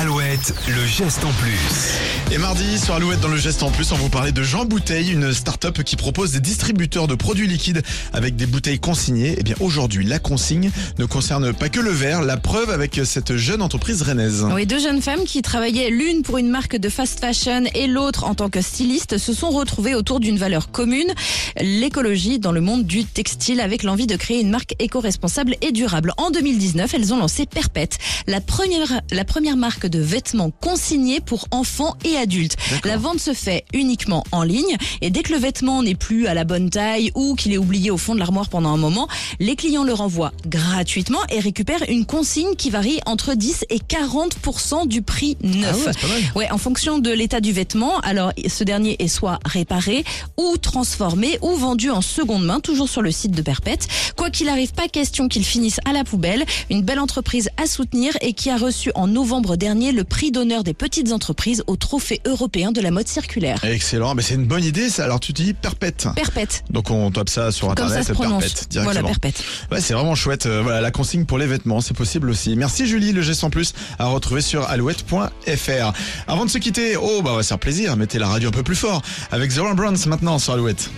Alouette. Alouette, le geste en plus. Et mardi, sur Alouette dans le geste en plus, on vous parlait de Jean Bouteille, une start-up qui propose des distributeurs de produits liquides avec des bouteilles consignées. Et bien aujourd'hui, la consigne ne concerne pas que le verre, la preuve avec cette jeune entreprise rennaise. Oui, deux jeunes femmes qui travaillaient l'une pour une marque de fast fashion et l'autre en tant que styliste se sont retrouvées autour d'une valeur commune, l'écologie dans le monde du textile avec l'envie de créer une marque éco-responsable et durable. En 2019, elles ont lancé Perpète, la première, la première marque de vêtements consignés pour enfants et adultes. La vente se fait uniquement en ligne et dès que le vêtement n'est plus à la bonne taille ou qu'il est oublié au fond de l'armoire pendant un moment, les clients le renvoient gratuitement et récupèrent une consigne qui varie entre 10 et 40% du prix neuf. Ah ouais. Ouais, en fonction de l'état du vêtement, alors ce dernier est soit réparé ou transformé ou vendu en seconde main, toujours sur le site de Perpète. Quoi qu'il arrive, pas question qu'il finisse à la poubelle. Une belle entreprise à soutenir et qui a reçu en novembre dernier le prix d'honneur des petites entreprises au trophée européen de la mode circulaire. Excellent, mais c'est une bonne idée ça. Alors tu dis perpète. Perpète. Donc on tape ça sur Comme internet, ça se prononce. perpète directement. Voilà, Perpète. Ouais, c'est vraiment chouette. Euh, voilà, la consigne pour les vêtements, c'est possible aussi. Merci Julie, le geste en plus à retrouver sur alouette.fr. Avant de se quitter, oh bah on va se faire plaisir, mettez la radio un peu plus fort avec The Browns maintenant sur Alouette.